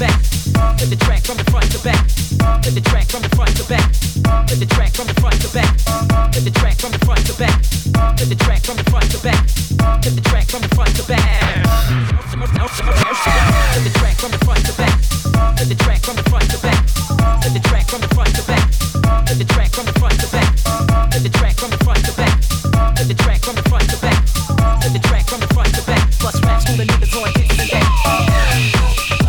back. Put the track from the front to back. Put the track from the front to back. Put the track from the front to back. Put the track from the front to back. Put the track from the front to back. Put the track from the front to back. Put the track from the front to back. Put the track from the front to back. Put the track from the front to back. Put the track from the front to back. Put the track from the front to back. Put the track from the front to back. Put the track from the front to back. From the back.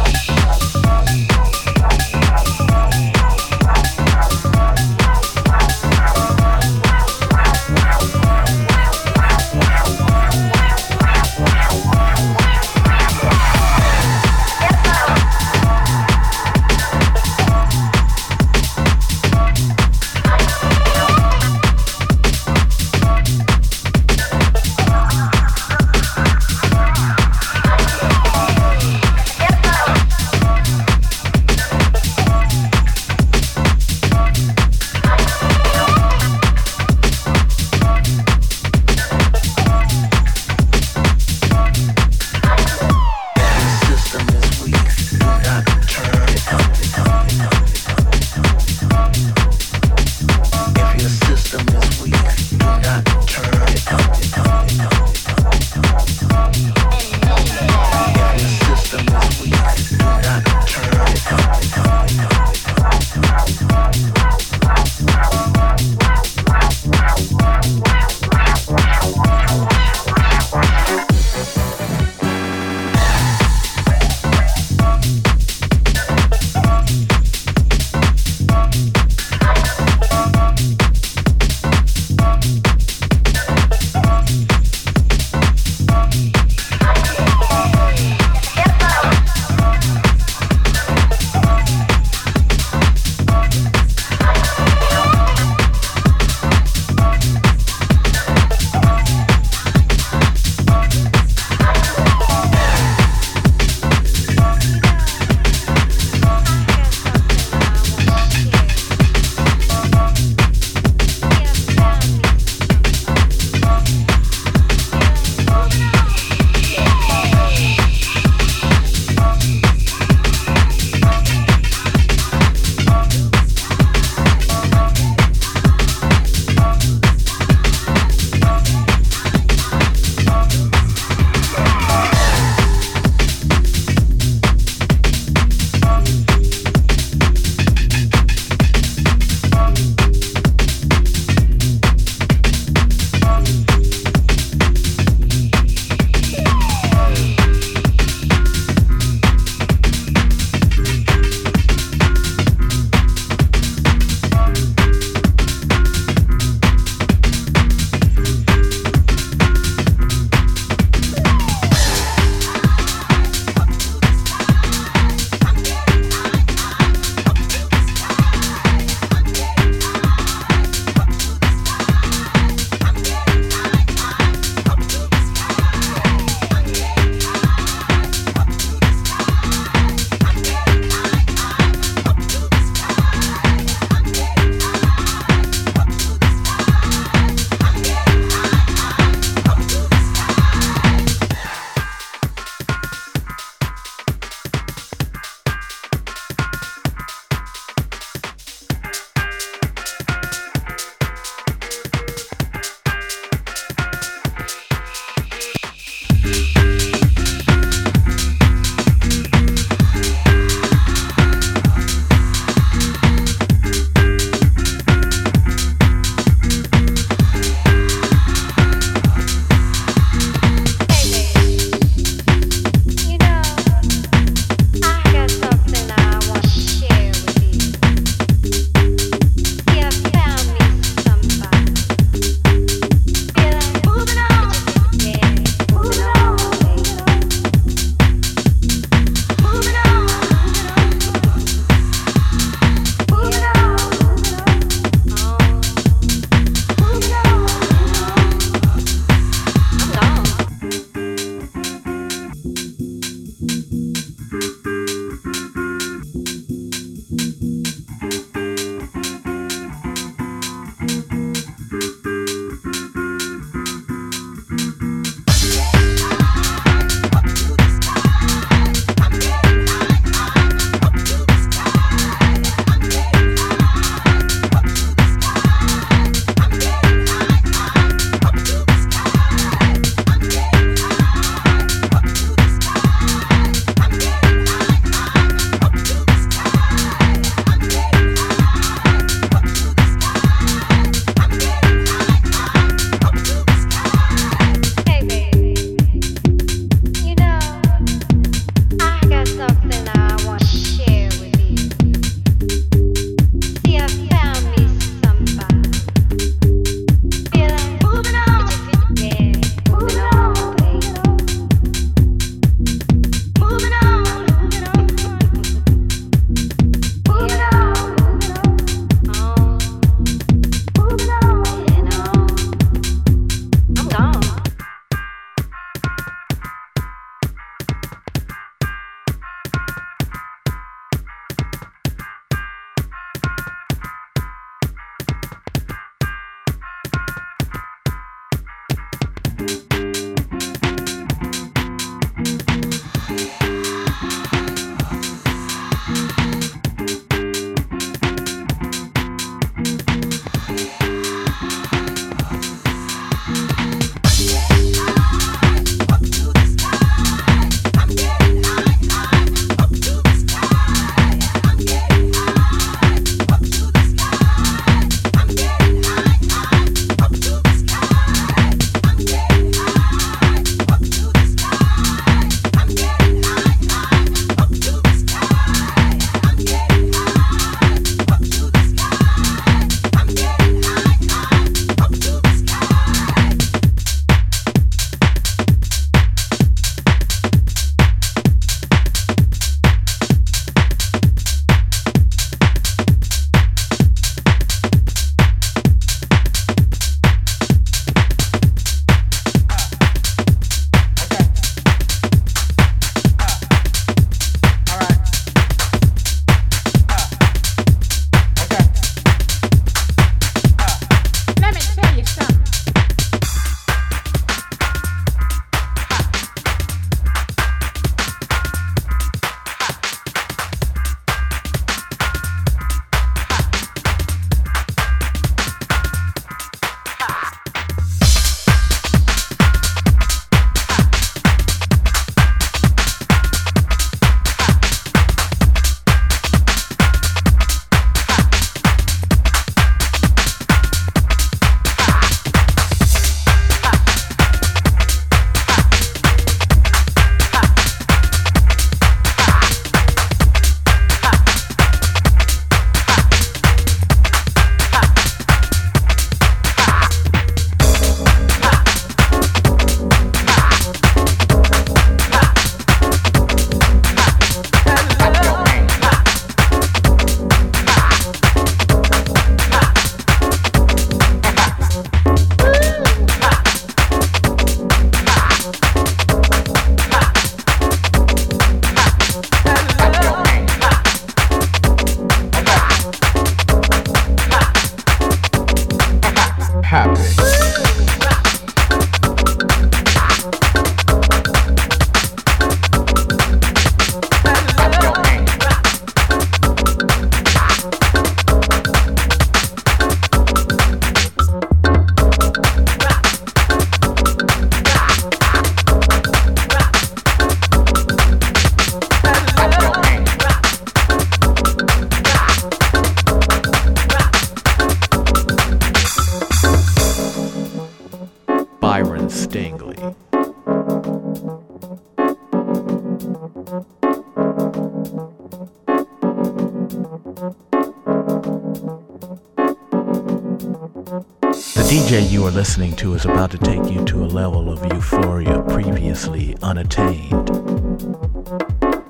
Listening to is about to take you to a level of euphoria previously unattained.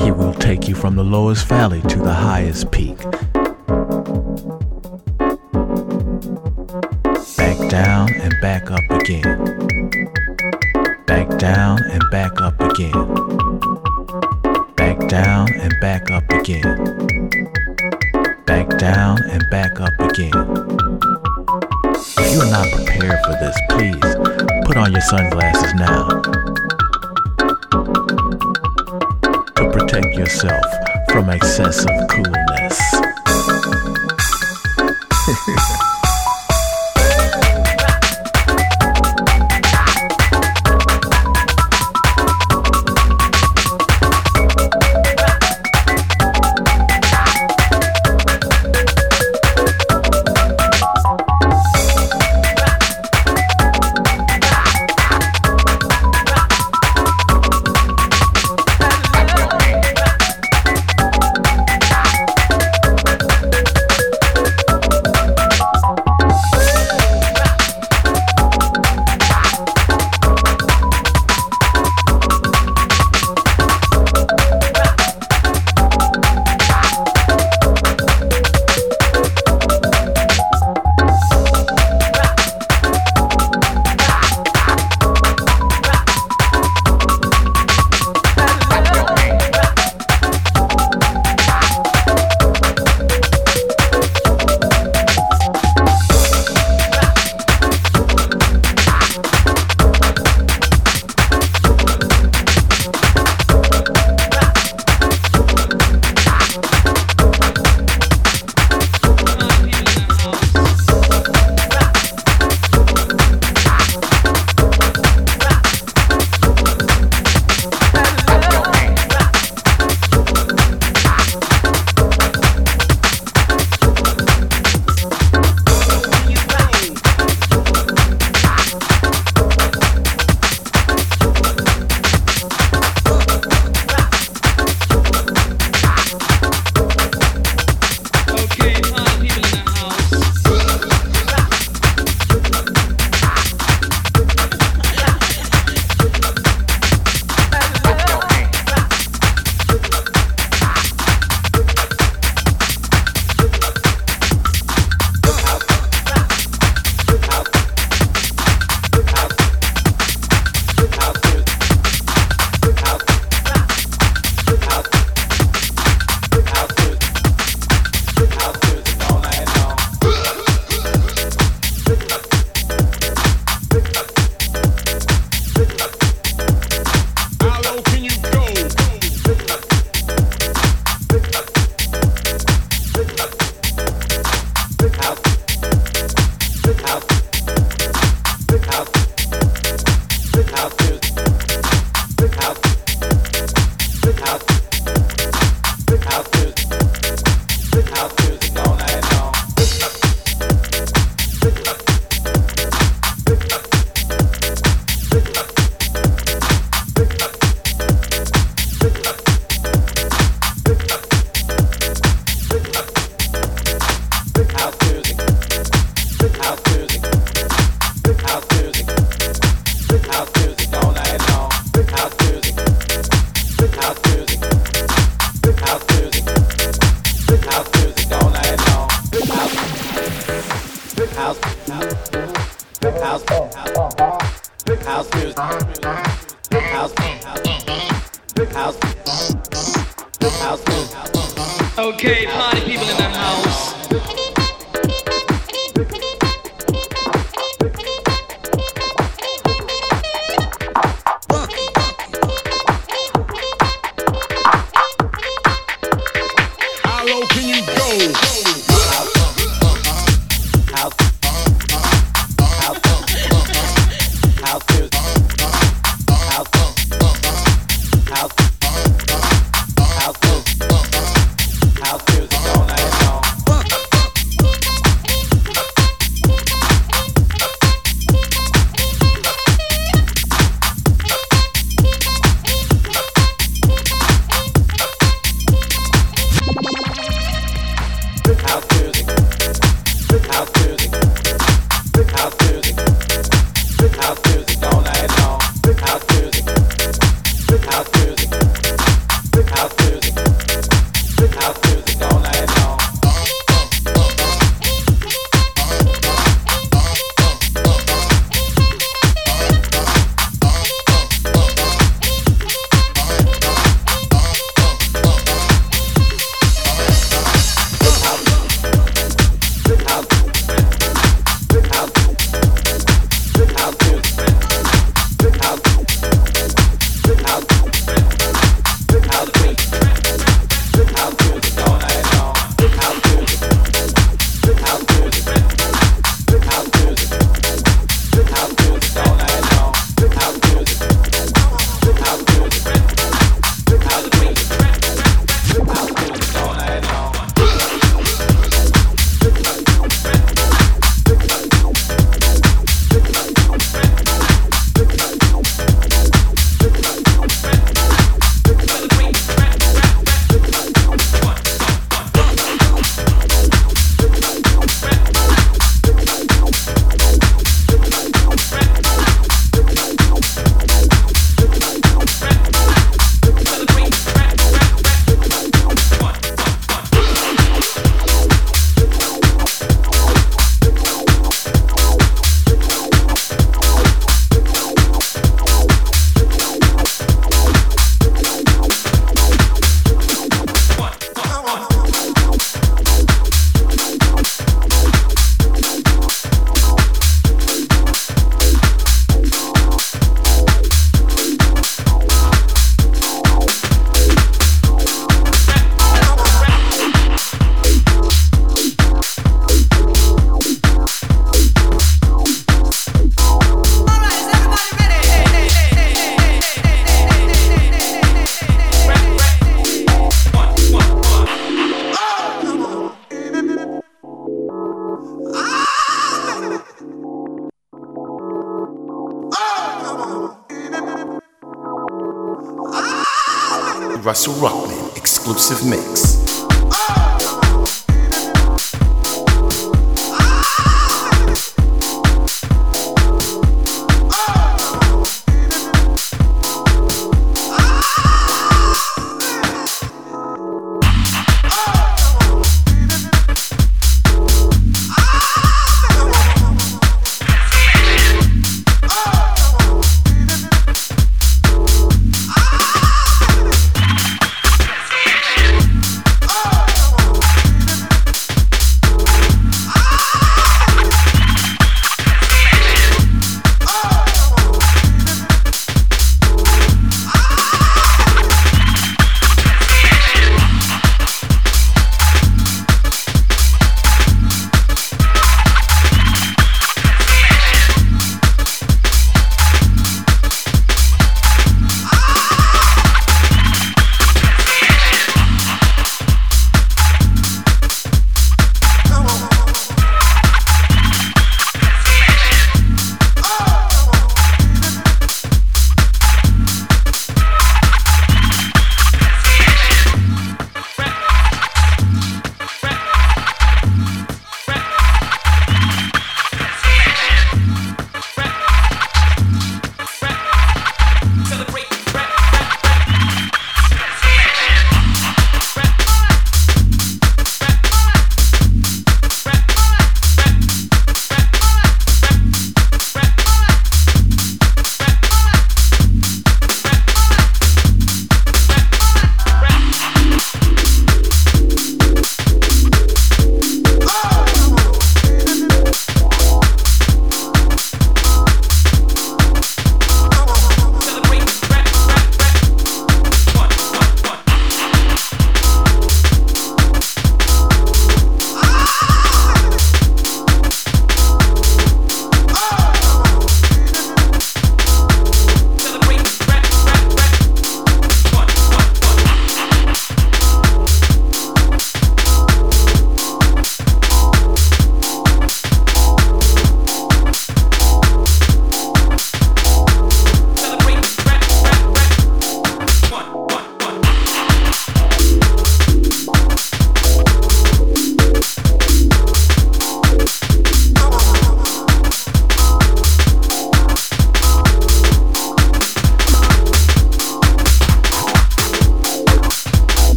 He will take you from the lowest valley to the highest peak. Please put on your sunglasses now to protect yourself from excessive coolness. out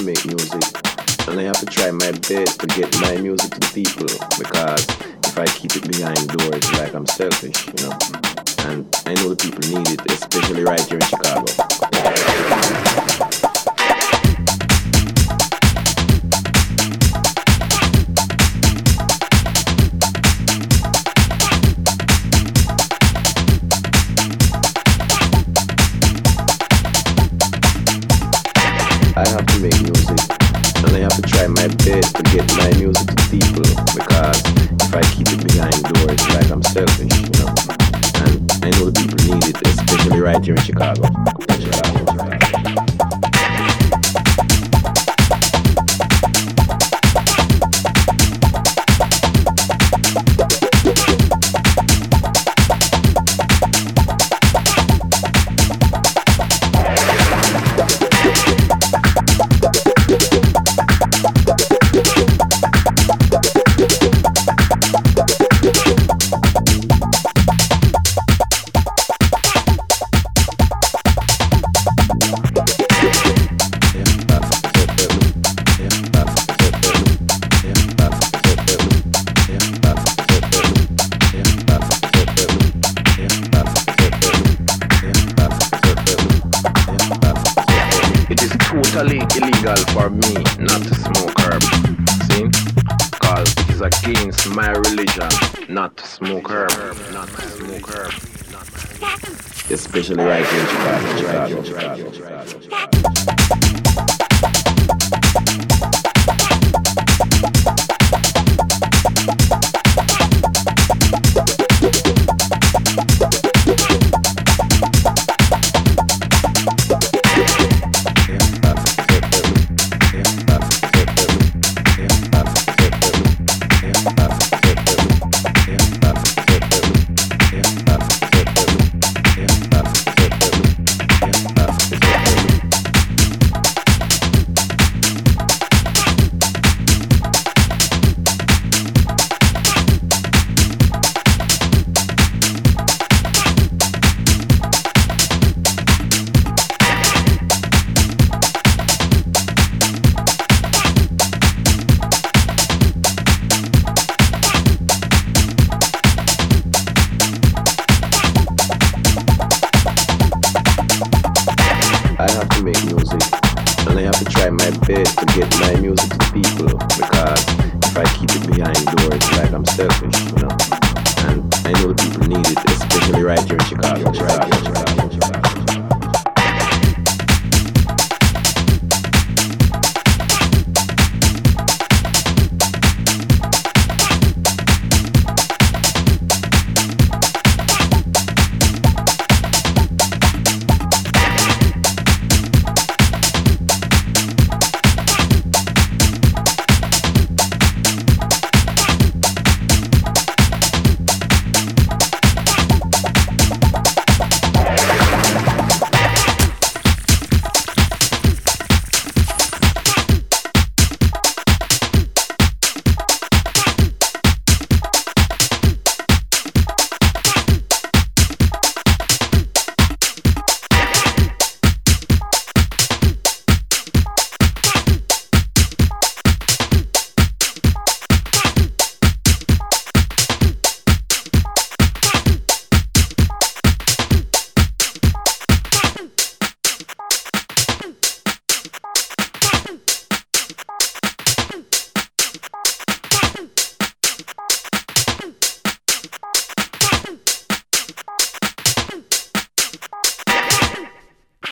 to make music, and I have to try my best to get my music to people because if I keep it behind doors, like I'm selfish, you know. And I know the people need it, especially right here in Chicago. my best to get my music to people because if I keep it behind doors, it's like I'm selfish, you know. And I know the people need it, especially right here in Chicago. In Chicago. Totally illegal for me not to smoke herb. See? Cause it is against my religion not to smoke herb. Not to smoke herb. Especially right here in Chicago. Chicago, Chicago, Chicago. I